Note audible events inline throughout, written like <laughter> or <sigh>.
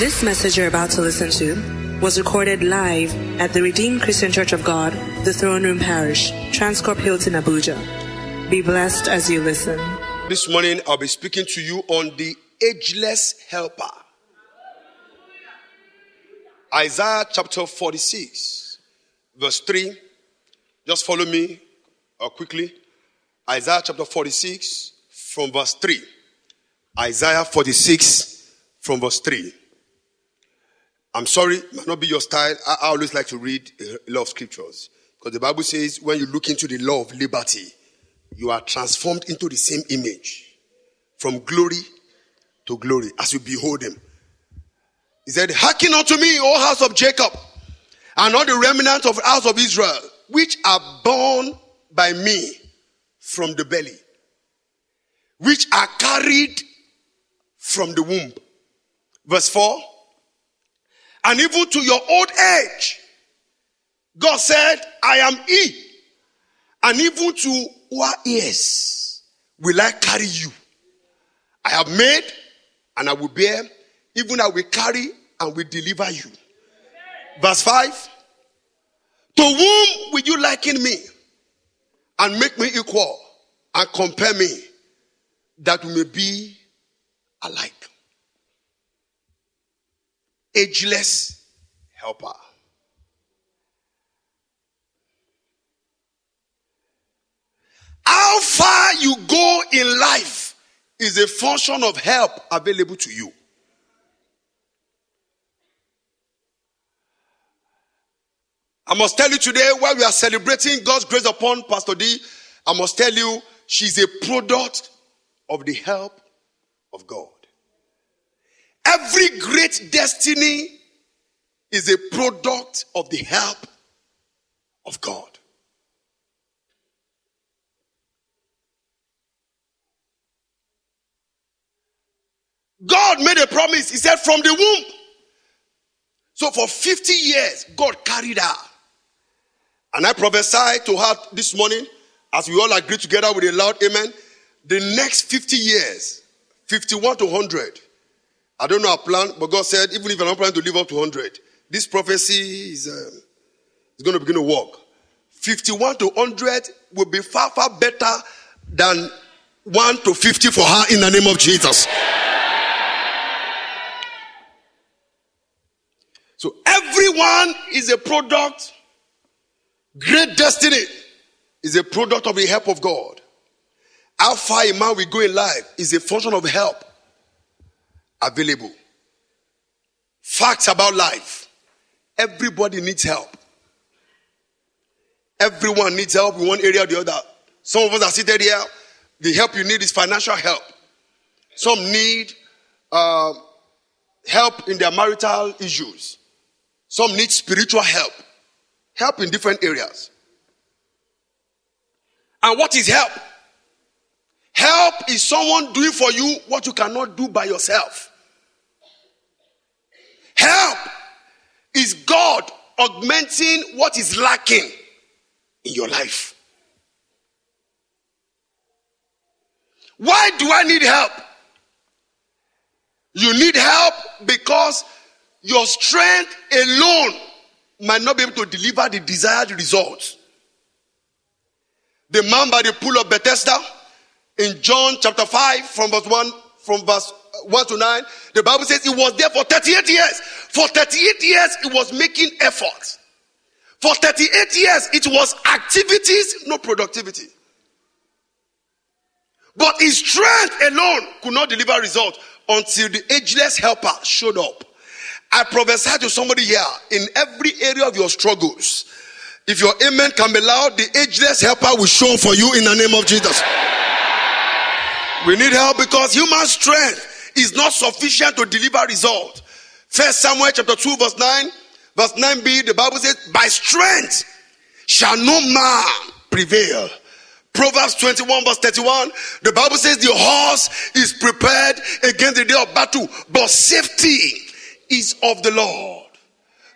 This message you're about to listen to was recorded live at the Redeemed Christian Church of God, the Throne Room Parish, Transcorp Hilton, Abuja. Be blessed as you listen. This morning I'll be speaking to you on the ageless helper. Isaiah chapter 46, verse 3. Just follow me uh, quickly. Isaiah chapter 46, from verse 3. Isaiah 46, from verse 3. I'm sorry, it might not be your style. I, I always like to read a lot of scriptures. Because the Bible says when you look into the law of liberty, you are transformed into the same image from glory to glory as you behold him. He said, Hearken unto me, O house of Jacob, and all the remnant of the house of Israel, which are born by me from the belly, which are carried from the womb. Verse 4 and even to your old age. God said, I am He. And even to our ears will I carry you. I have made and I will bear, even I will carry and will deliver you. Verse 5 To whom will you liken me and make me equal and compare me that we may be alike? Ageless helper. How far you go in life is a function of help available to you. I must tell you today, while we are celebrating God's grace upon Pastor D, I must tell you, she's a product of the help of God. Every great destiny is a product of the help of God. God made a promise. He said, from the womb. So for 50 years, God carried her. And I prophesied to her this morning, as we all agree together with a loud amen, the next 50 years, 51 to 100, I don't know our plan, but God said, even if I'm not planning to live up to 100, this prophecy is, um, is going to begin to work. 51 to 100 will be far, far better than 1 to 50 for her in the name of Jesus. So everyone is a product. Great destiny is a product of the help of God. How far a man will go in life is a function of help available. Facts about life. Everybody needs help. Everyone needs help in one area or the other. Some of us are seated here. The help you need is financial help. Some need uh, help in their marital issues. Some need spiritual help. Help in different areas. And what is help? Help is someone doing for you what you cannot do by yourself. Help is God augmenting what is lacking in your life. Why do I need help? You need help because your strength alone might not be able to deliver the desired results. The man by the pool of Bethesda in John chapter 5 from verse 1 from verse uh, 1 to 9, the Bible says he was there for 38 years. For 38 years, he was making efforts. For 38 years, it was activities, no productivity. But his strength alone could not deliver results until the ageless helper showed up. I prophesy to somebody here in every area of your struggles. If your amen can be loud, the ageless helper will show for you in the name of Jesus. We need help because human strength is not sufficient to deliver result. First Samuel chapter 2 verse 9, verse 9b, the Bible says, by strength shall no man prevail. Proverbs 21 verse 31, the Bible says the horse is prepared against the day of battle, but safety is of the Lord.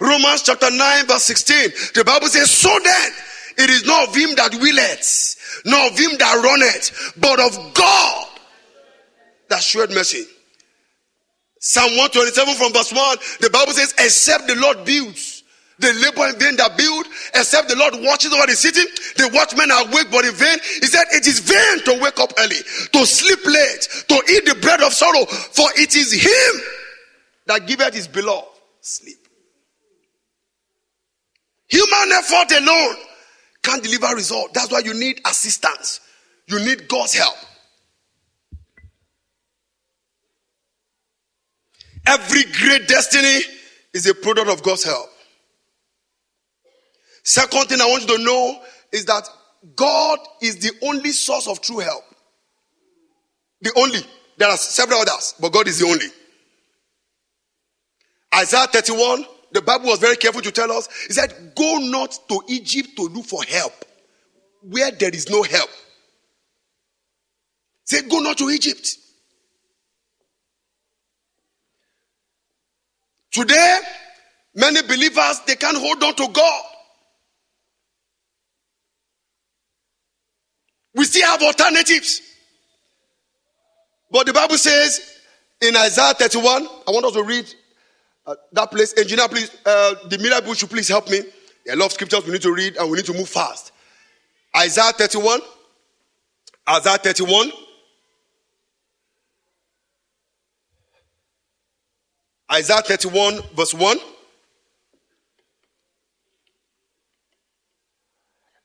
Romans chapter 9 verse 16, the Bible says, so then it is not of him that willeth, nor of him that runneth, but of God that showed mercy. Psalm 127 from verse 1, the Bible says, except the Lord builds, the labor in vain that build, except the Lord watches over the city, the watchmen are awake but in vain. He said, It is vain to wake up early, to sleep late, to eat the bread of sorrow, for it is Him that giveth His beloved sleep. Human effort alone can't deliver result. That's why you need assistance. You need God's help. Every great destiny is a product of God's help. Second thing I want you to know is that God is the only source of true help. The only. There are several others, but God is the only. Isaiah 31, the Bible was very careful to tell us. He said, Go not to Egypt to look for help where there is no help. Say, Go not to Egypt. Today, many believers they can't hold on to God. We still have alternatives. But the Bible says in Isaiah 31, I want us to read uh, that place. Engineer, please, uh, the miracle should please help me. There are a lot of scriptures we need to read and we need to move fast. Isaiah 31. Isaiah 31. Isaiah 31, verse 1.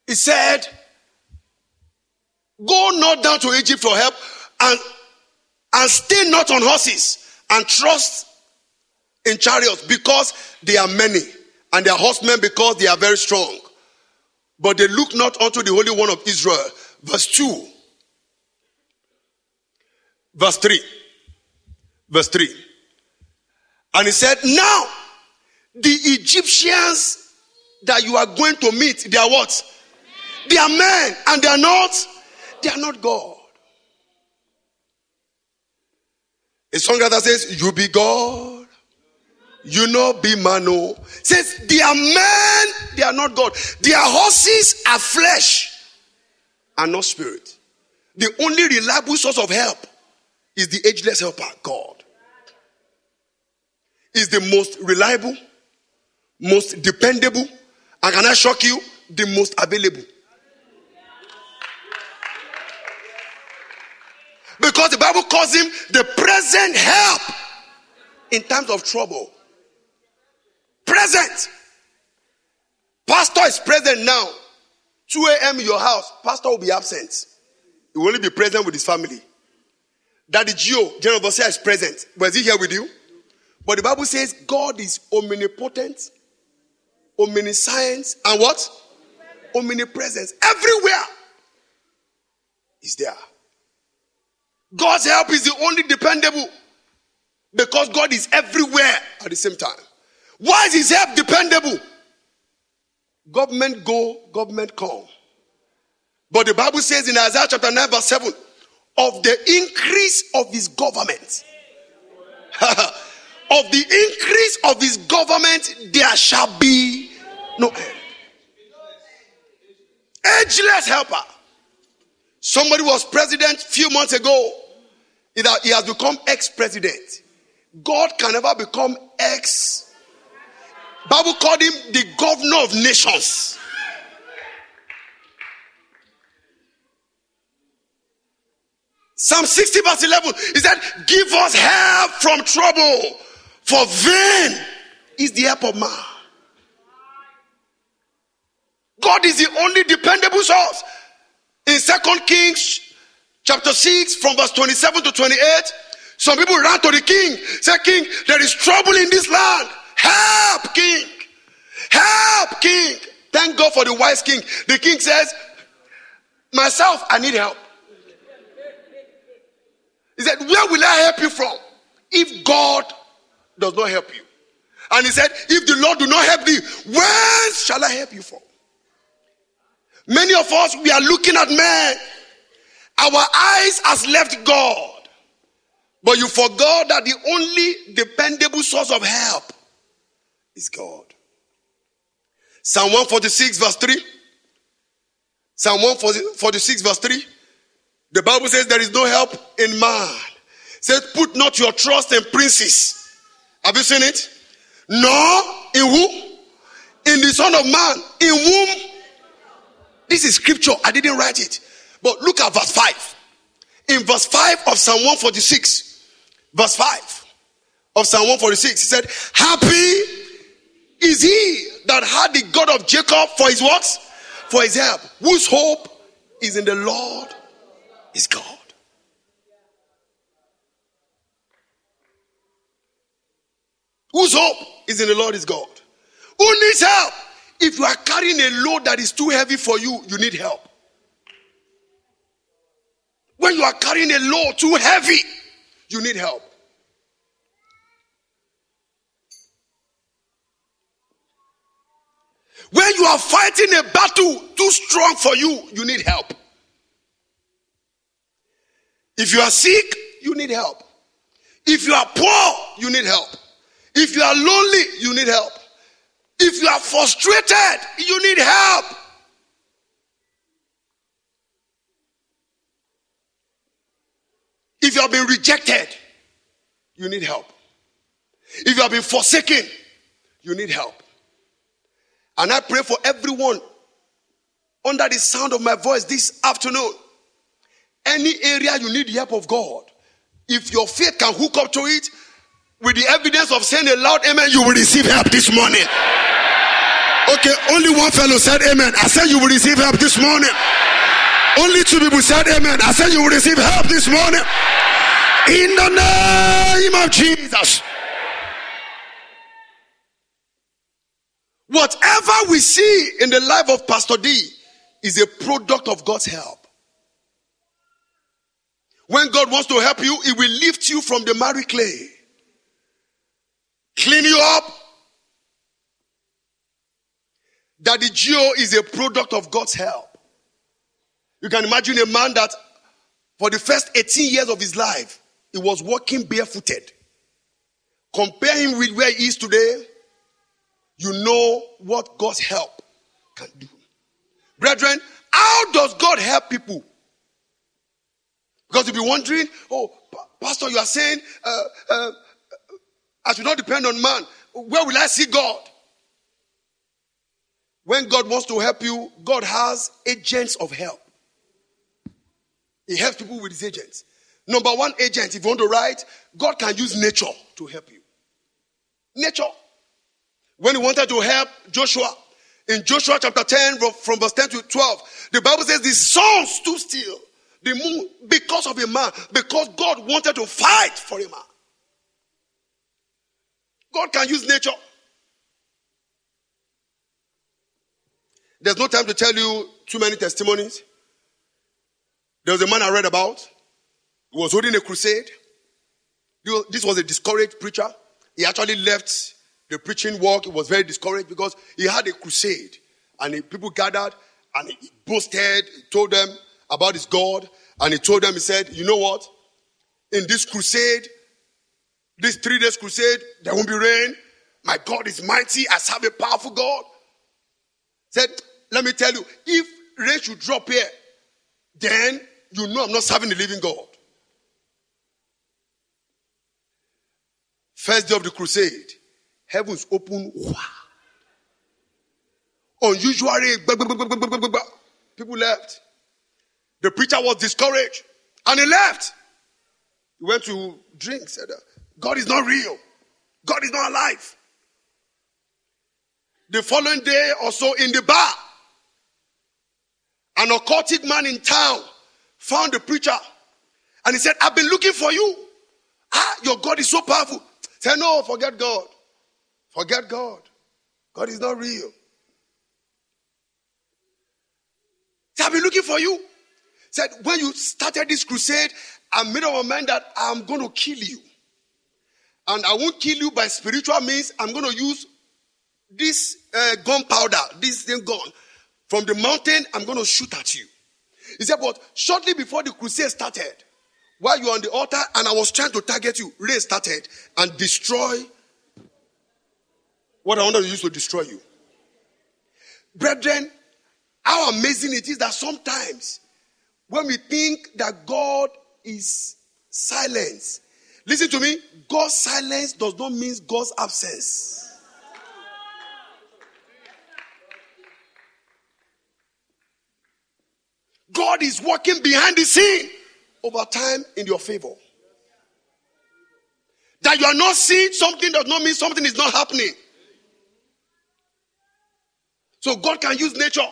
He said, Go not down to Egypt for help and, and stay not on horses and trust in chariots because they are many and their horsemen because they are very strong. But they look not unto the Holy One of Israel. Verse 2. Verse 3. Verse 3. And he said, Now the Egyptians that you are going to meet, they are what? They are men and they are not they are not God. A song that says, You be God. You know, be man. mano. Says, They are men, they are not God. Their horses are flesh and not spirit. The only reliable source of help is the ageless helper, God. Is the most reliable, most dependable, and can I shock you? The most available. Because the Bible calls him the present help in times of trouble. Present. Pastor is present now. 2 a.m. in your house, pastor will be absent. He will only be present with his family. Daddy G.O., General Overseer, is present. Was he here with you? But the Bible says God is omnipotent, omniscience, and what? Omnipresence. Everywhere is there. God's help is the only dependable because God is everywhere at the same time. Why is his help dependable? Government go, government come. But the Bible says in Isaiah chapter 9, verse 7, of the increase of his government, <laughs> of the increase of his government, there shall be no end. Ageless helper. Somebody was president few months ago. He has become ex-president. God can never become ex. Bible called him the governor of nations. Psalm 60 verse 11, he said, give us help from trouble, for vain is the help of man. God is the only dependable source. In Second Kings chapter 6 from verse 27 to 28, some people ran to the king, said, King, there is trouble in this land. Help, king. Help, king. Thank God for the wise king. The king says, Myself, I need help. He said, Where will I help you from if God does not help you? And he said, If the Lord do not help thee, where shall I help you from? Many of us, we are looking at men. Our eyes has left God. But you forgot that the only dependable source of help is God. Psalm 146 verse 3. Psalm 146 verse 3. The Bible says there is no help in man. Says, put not your trust in princes. Have you seen it? No. in who? In the Son of Man, in whom? This is scripture. I didn't write it. But look at verse 5. In verse 5 of Psalm 146, verse 5 of Psalm 146, he said, Happy is he that had the God of Jacob for his works, For his help. Whose hope is in the Lord is God. Whose hope is in the Lord is God. Who needs help? If you are carrying a load that is too heavy for you, you need help. When you are carrying a load too heavy, you need help. When you are fighting a battle too strong for you, you need help. If you are sick, you need help. If you are poor, you need help. If you are lonely, you need help. If you are frustrated, you need help. If you have been rejected, you need help. If you have been forsaken, you need help. And I pray for everyone under the sound of my voice this afternoon. Any area you need the help of God, if your faith can hook up to it with the evidence of saying a loud amen, you will receive help this morning. Okay, only one fellow said amen. I said you will receive help this morning. Only two people said amen. I said you will receive help this morning. In the name of Jesus. Whatever we see in the life of Pastor D is a product of God's help. When God wants to help you, He will lift you from the miry clay, clean you up. That the G.O. is a product of God's help. You can imagine a man that for the first 18 years of his life, he was walking barefooted. Compare him with where he is today, you know what God's help can do. Brethren, how does God help people? Because you'll be wondering, oh, Pastor, you are saying uh, uh, I should not depend on man. Where will I see God? When God wants to help you, God has agents of help. He helps people with his agents. Number one agent, if you want to write, God can use nature to help you. Nature when he wanted to help Joshua in Joshua chapter 10 from verse 10 to 12, the Bible says the sun stood still, the moon, because of a man, because God wanted to fight for a man. God can use nature. There's no time to tell you too many testimonies. There was a man I read about. He was holding a crusade. This was a discouraged preacher. He actually left the preaching work He was very discouraged because he had a crusade and people gathered and he boasted, he told them about his God and he told them, he said, you know what? In this crusade, this three days crusade, there won't be rain. My God is mighty. I serve a powerful God. Said, let me tell you, if rain should drop here, then you know I'm not serving the living God. First day of the crusade, heavens open Wow. Unusually, people left. The preacher was discouraged and he left. He went to drink, said, God is not real. God is not alive. The following day or so in the bar, an occultic man in town found the preacher and he said, I've been looking for you. Ah, your God is so powerful. Say, no, forget God. Forget God. God is not real. So I've been looking for you. Said, when you started this crusade, I made up my mind that I'm going to kill you. And I won't kill you by spiritual means. I'm going to use this uh, gunpowder, this thing gun. From the mountain, I'm going to shoot at you. He said, but shortly before the crusade started, while you were on the altar and I was trying to target you, rain started and destroy what I wanted to use to destroy you. Brethren, how amazing it is that sometimes when we think that God is silent, Listen to me. God's silence does not mean God's absence. God is working behind the scene over time in your favor. That you are not seeing something does not mean something is not happening. So God can use nature.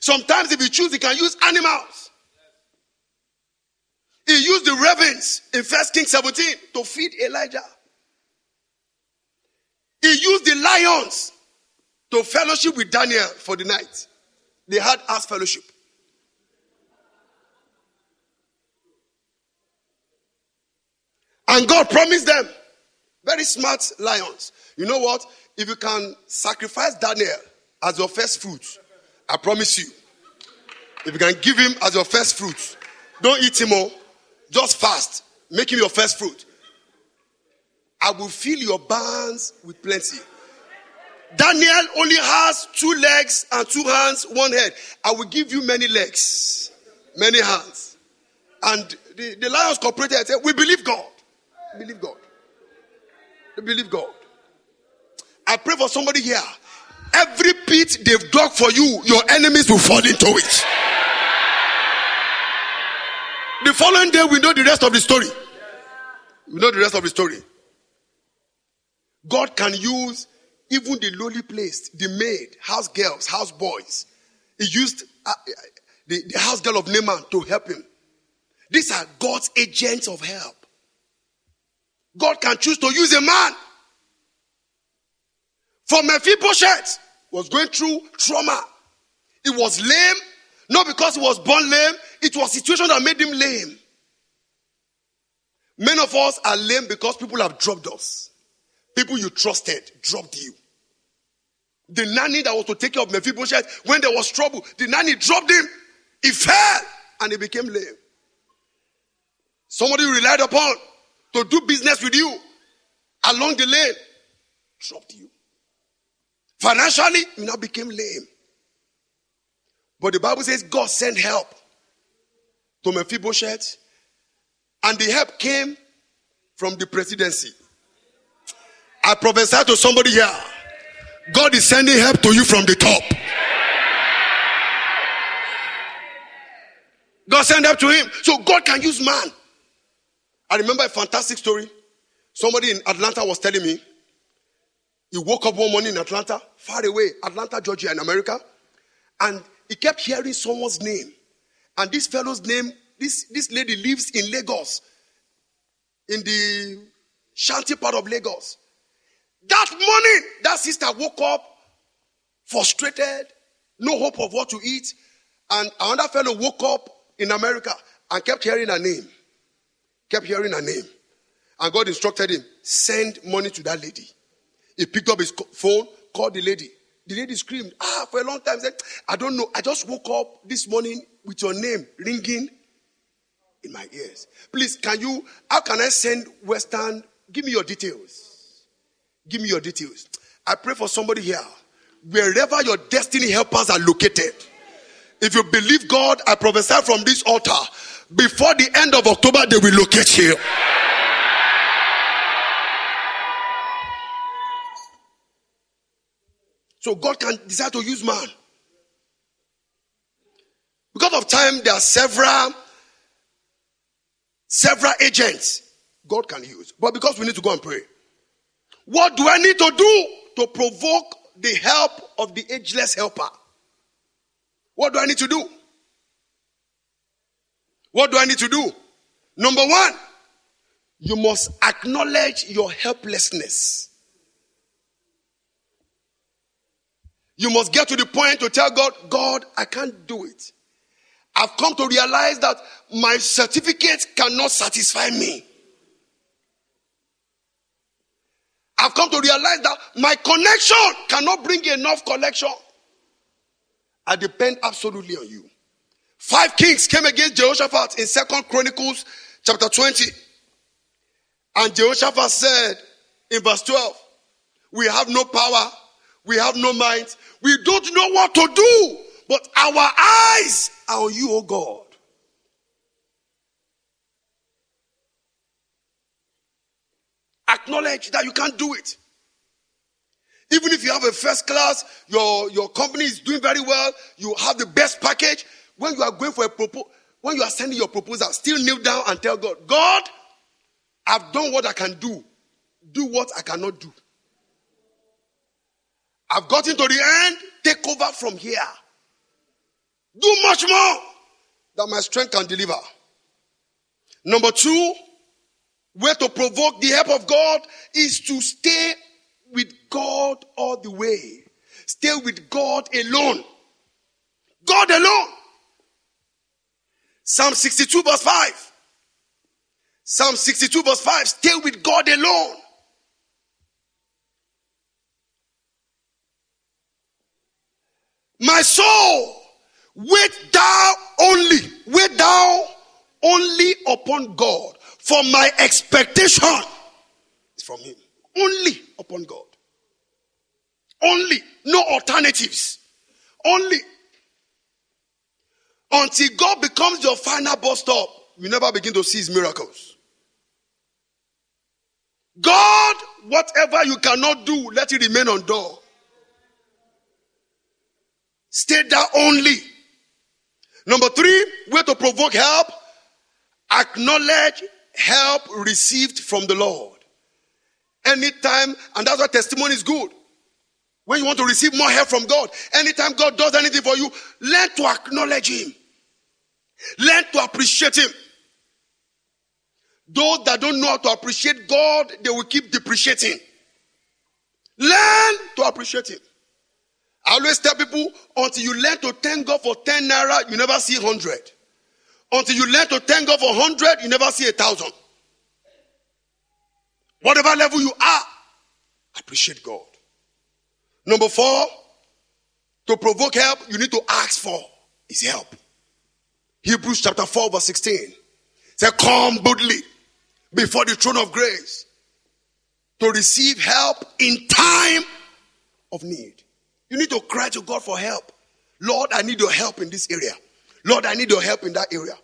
Sometimes, if you choose, He can use animals. He used the ravens in First Kings 17 to feed Elijah. He used the lions to fellowship with Daniel for the night. They had us fellowship. And God promised them very smart lions. You know what? If you can sacrifice Daniel as your first fruit, I promise you. If you can give him as your first fruit, don't eat him all. Just fast. Make him your first fruit. I will fill your barns with plenty. Daniel only has two legs and two hands, one head. I will give you many legs, many hands. And the, the lions cooperated and said, We believe God. Believe God. Believe God. I pray for somebody here. Every pit they've dug for you, your enemies will fall into it. The following day, we know the rest of the story. We know the rest of the story. God can use even the lowly placed, the maid, house girls, house boys. He used uh, the, the house girl of Naaman to help him. These are God's agents of help. God can choose to use a man. For Mephibosheth was going through trauma. He was lame, not because he was born lame, it was situation that made him lame. Many of us are lame because people have dropped us. People you trusted dropped you. The nanny that was to take care of Mephibosheth, when there was trouble, the nanny dropped him. He fell and he became lame. Somebody relied upon to do business with you along the lane dropped you. Financially, you now became lame. But the Bible says God sent help to Mephibosheth, and the help came from the presidency. I prophesy to somebody here God is sending help to you from the top. God sent help to him. So God can use man. I remember a fantastic story. Somebody in Atlanta was telling me he woke up one morning in Atlanta, far away, Atlanta, Georgia, in America, and he kept hearing someone's name. And this fellow's name, this, this lady lives in Lagos, in the shanty part of Lagos. That morning, that sister woke up frustrated, no hope of what to eat. And another fellow woke up in America and kept hearing her name kept hearing her name. And God instructed him, send money to that lady. He picked up his phone, called the lady. The lady screamed, ah, for a long time. Said, I don't know. I just woke up this morning with your name ringing in my ears. Please, can you, how can I send Western? Give me your details. Give me your details. I pray for somebody here. Wherever your destiny helpers are located, if you believe God, I prophesy from this altar before the end of October, they will locate you. So God can decide to use man. Because of time, there are several, several agents God can use. But because we need to go and pray. What do I need to do to provoke the help of the ageless helper? What do I need to do? What do I need to do? Number one, you must acknowledge your helplessness. You must get to the point to tell God, God, I can't do it. I've come to realize that my certificate cannot satisfy me. I've come to realize that my connection cannot bring enough collection. I depend absolutely on you. Five kings came against Jehoshaphat in Second Chronicles chapter 20. And Jehoshaphat said in verse 12, We have no power, we have no might, we don't know what to do, but our eyes are on you, O God. acknowledge that you can't do it. Even if you have a first class, your, your company is doing very well, you have the best package. When you are going for a proposal, when you are sending your proposal, still kneel down and tell God, God, I've done what I can do. Do what I cannot do. I've gotten to the end. Take over from here. Do much more that my strength can deliver. Number two, way to provoke the help of God is to stay with God all the way. Stay with God alone. God alone. Psalm 62 verse 5. Psalm 62 verse 5. Stay with God alone. My soul, wait thou only, wait thou only upon God, for my expectation is from Him. Only upon God. Only. No alternatives. Only. Until God becomes your final bus stop, you never begin to see His miracles. God, whatever you cannot do, let it remain on door. Stay there only. Number three, way to provoke help, acknowledge help received from the Lord. Anytime, and that's why testimony is good. When you want to receive more help from God, anytime God does anything for you, learn to acknowledge Him. Learn to appreciate Him. Those that don't know how to appreciate God, they will keep depreciating. Learn to appreciate Him. I always tell people until you learn to thank God for 10 naira, you never see 100. Until you learn to thank God for 100, you never see a thousand. Whatever level you are, appreciate God. Number four, to provoke help, you need to ask for his help. Hebrews chapter 4, verse 16. Say, come boldly before the throne of grace to receive help in time of need. You need to cry to God for help. Lord, I need your help in this area. Lord, I need your help in that area.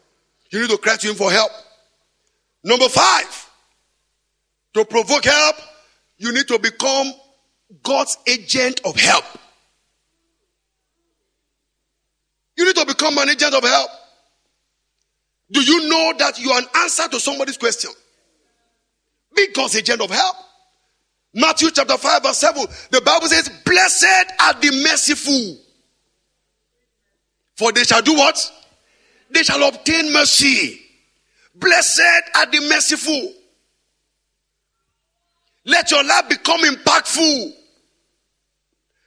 You need to cry to Him for help. Number five, to provoke help, you need to become God's agent of help. You need to become an agent of help. Do you know that you are an answer to somebody's question? Be God's agent of help. Matthew chapter 5, verse 7. The Bible says, Blessed are the merciful. For they shall do what? They shall obtain mercy. Blessed are the merciful. Let your life become impactful.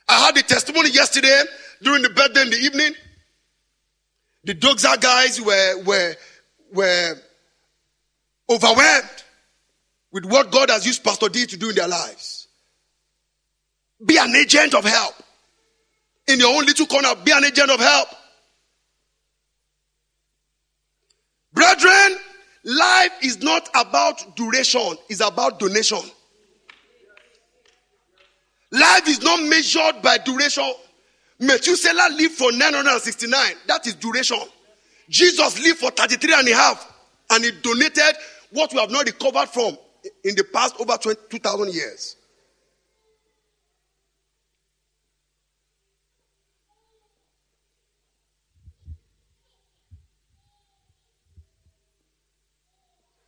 I had a testimony yesterday during the birthday in the evening. The Doxa guys were, were, were overwhelmed with what God has used Pastor D to do in their lives. Be an agent of help. In your own little corner, be an agent of help. Brethren, life is not about duration, it's about donation. Life is not measured by duration. Methuselah lived for 969. That is duration. Jesus lived for 33 and a half. And he donated what we have not recovered from in the past over 2,000 years.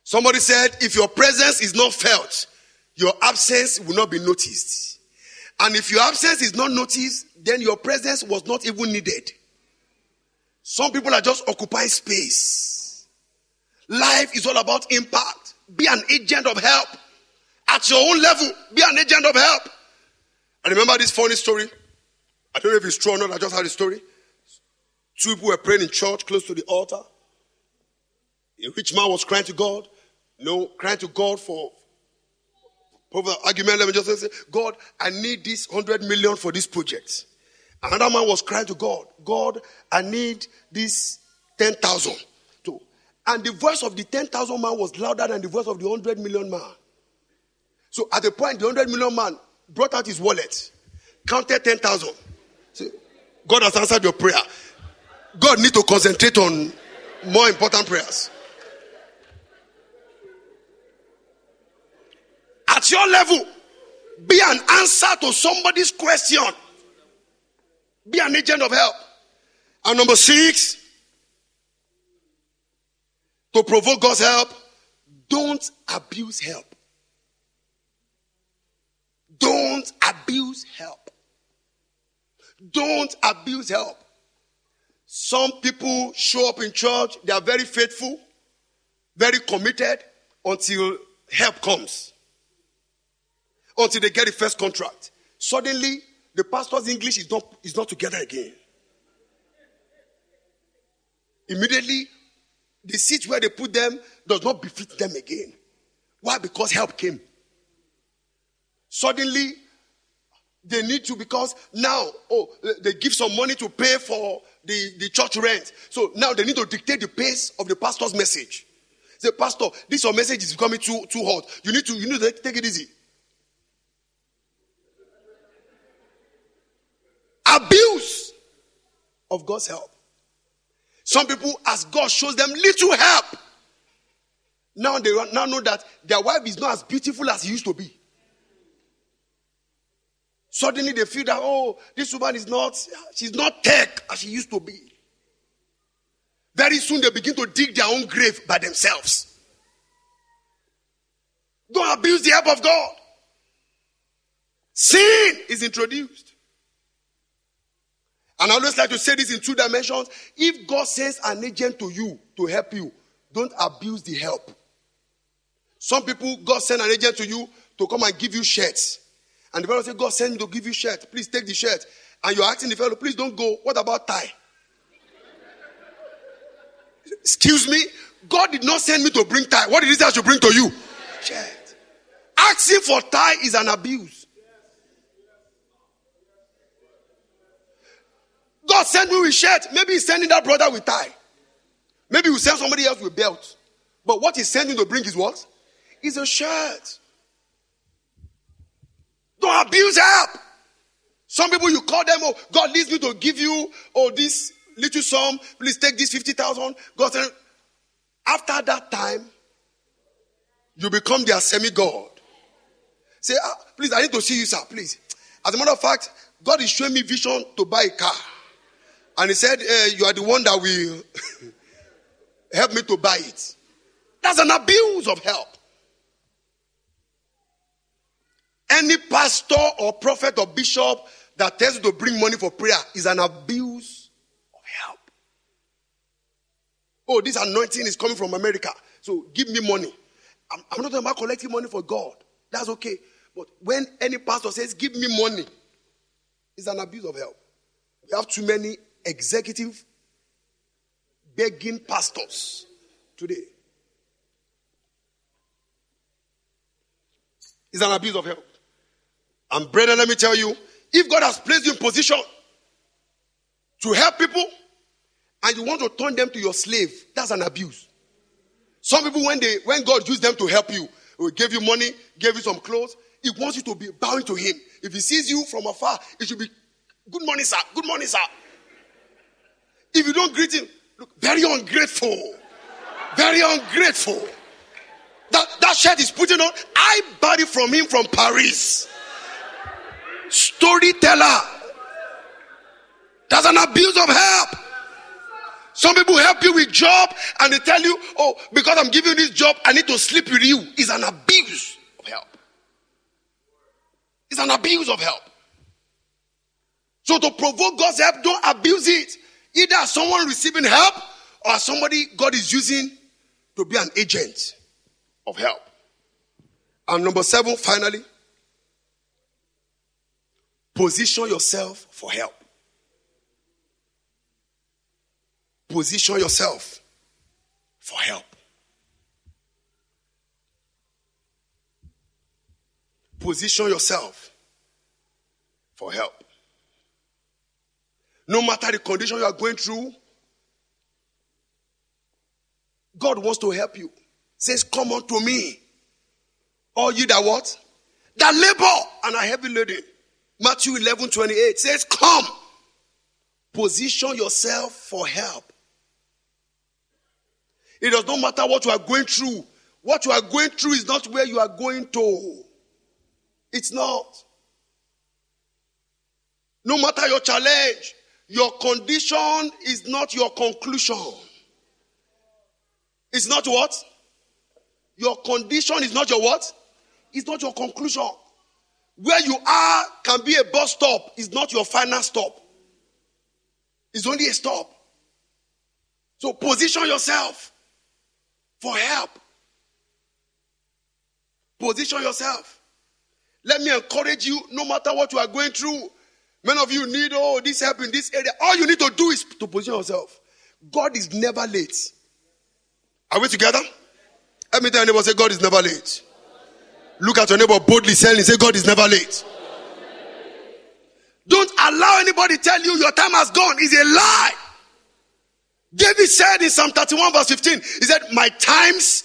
Somebody said, if your presence is not felt, your absence will not be noticed. And if your absence is not noticed, then your presence was not even needed. Some people are just occupying space. Life is all about impact. Be an agent of help. At your own level, be an agent of help. I remember this funny story. I don't know if it's true or not. I just heard a story. Two people were praying in church close to the altar. A rich man was crying to God. No, crying to God for, for argument. Let me just say, God, I need this hundred million for this project. Another man was crying to God, God, I need this ten thousand. And the voice of the 10,000 man was louder than the voice of the 100 million man. So at the point, the 100 million man brought out his wallet, counted 10,000. God has answered your prayer. God need to concentrate on more important prayers. At at your level, be an answer to somebody's question. Be an agent of help. And number six, to provoke God's help, don't abuse help. Don't abuse help. Don't abuse help. Some people show up in church, they are very faithful, very committed until help comes. Until they get the first contract. Suddenly, the pastor's English is not, is not together again. Immediately, the seat where they put them does not befit them again. Why? Because help came. Suddenly, they need to because now, oh, they give some money to pay for the, the church rent. So now they need to dictate the pace of the pastor's message. Say, Pastor, this your message is becoming too, too hot. You need to, you need to take it easy. Abuse of God's help. Some people, as God shows them little help, now they now know that their wife is not as beautiful as he used to be. Suddenly they feel that, oh, this woman is not, she's not tech as she used to be. Very soon they begin to dig their own grave by themselves. Don't abuse the help of God. Sin is introduced. And I always like to say this in two dimensions. If God sends an agent to you to help you, don't abuse the help. Some people, God send an agent to you to come and give you shirts. And the fellow say, God sent me to give you shirt. Please take the shirt. And you're asking the fellow, please don't go. What about tie? Excuse me? God did not send me to bring tie. What did he say I should bring to you? Shirt. Asking for tie is an abuse. God sent me with shirt. Maybe he's sending that brother with tie. Maybe he'll send somebody else with belt. But what he's sending to bring is what? Is a shirt. Don't abuse help. Some people you call them, oh, God leads me to give you, oh, this little sum. Please take this 50,000. God said, after that time, you become their semi God. Say, ah, please, I need to see you, sir, please. As a matter of fact, God is showing me vision to buy a car. And he said, eh, You are the one that will <laughs> help me to buy it. That's an abuse of help. Any pastor or prophet or bishop that tells you to bring money for prayer is an abuse of help. Oh, this anointing is coming from America. So give me money. I'm, I'm not talking about collecting money for God. That's okay. But when any pastor says, give me money, it's an abuse of help. We have too many executive begging pastors today. It's an abuse of help. And brethren, let me tell you, if God has placed you in position to help people and you want to turn them to your slave, that's an abuse. Some people, when they when God used them to help you, he gave you money, gave you some clothes, he wants you to be bowing to him. If he sees you from afar, it should be good morning, sir. Good morning, sir. If you don't greet him, look, very ungrateful. Very ungrateful. That, that shirt is putting on. I bought it from him from Paris storyteller. That's an abuse of help. Some people help you with job and they tell you, oh, because I'm giving you this job, I need to sleep with you. It's an abuse of help. It's an abuse of help. So to provoke God's help, don't abuse it. Either someone receiving help or somebody God is using to be an agent of help. And number seven, finally, Position yourself for help. Position yourself for help. Position yourself for help. No matter the condition you are going through, God wants to help you. Says, Come unto me. All you that what? That labor and are heavy laden Matthew 11 28 says, Come, position yourself for help. It does not matter what you are going through. What you are going through is not where you are going to. It's not. No matter your challenge, your condition is not your conclusion. It's not what? Your condition is not your what? It's not your conclusion. Where you are can be a bus stop, it's not your final stop. It's only a stop. So position yourself for help. Position yourself. Let me encourage you no matter what you are going through. Many of you need, oh, this help in this area. All you need to do is to position yourself. God is never late. Are we together? Let me tell your neighbor, say, God is never late. Look at your neighbor boldly saying, say, God is never late. Don't allow anybody tell you your time has gone. Is a lie. David said in Psalm 31 verse 15, he said, my times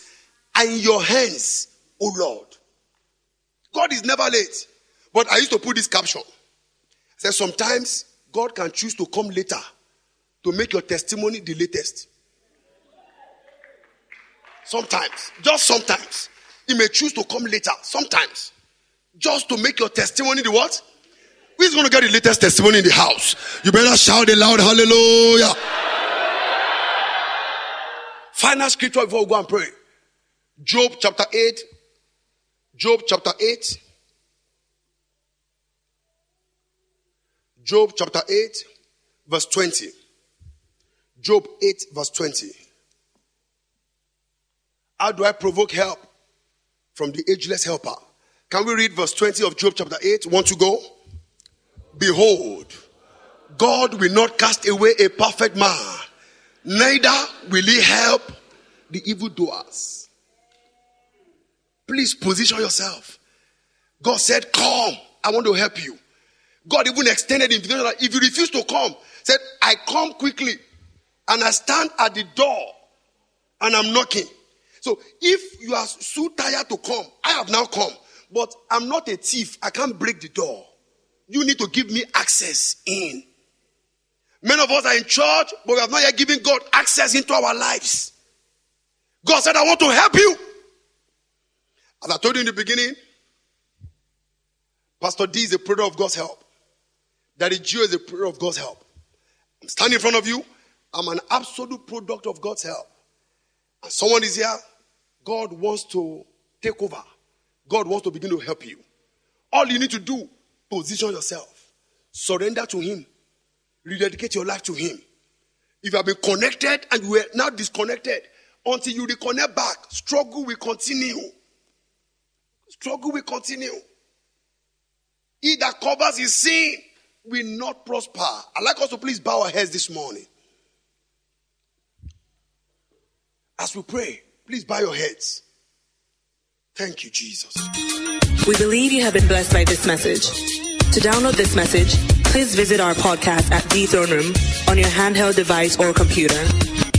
are in your hands, O Lord. God is never late. But I used to put this caption. Said, sometimes God can choose to come later to make your testimony the latest. Sometimes, just sometimes. He may choose to come later, sometimes. Just to make your testimony the what? Who's going to get the latest testimony in the house? You better shout it loud, hallelujah. Final scripture before we go and pray. Job chapter 8. Job chapter 8. Job chapter 8, verse 20. Job 8, verse 20. How do I provoke help from the ageless helper? Can we read verse 20 of Job chapter 8? Want to go? Behold, God will not cast away a perfect man, neither will he help the evildoers. Please position yourself. God said, Come, I want to help you. God even extended invitation. If you refuse to come, said, I come quickly and I stand at the door and I'm knocking. So if you are so tired to come, I have now come, but I'm not a thief. I can't break the door. You need to give me access in. Many of us are in church, but we have not yet given God access into our lives. God said, I want to help you. As I told you in the beginning, Pastor D is a product of God's help. Daddy G.O is a prayer of God's help. I'm standing in front of you. I'm an absolute product of God's help. And someone is here. God wants to take over. God wants to begin to help you. All you need to do, position yourself. Surrender to Him. Rededicate your life to Him. If you have been connected and you are now disconnected, until you reconnect back, struggle will continue. Struggle will continue. He that covers his sin will not prosper. I'd like us to please bow our heads this morning. As we pray, please bow your heads. Thank you, Jesus. We believe you have been blessed by this message. To download this message, please visit our podcast at The Throne Room on your handheld device or computer.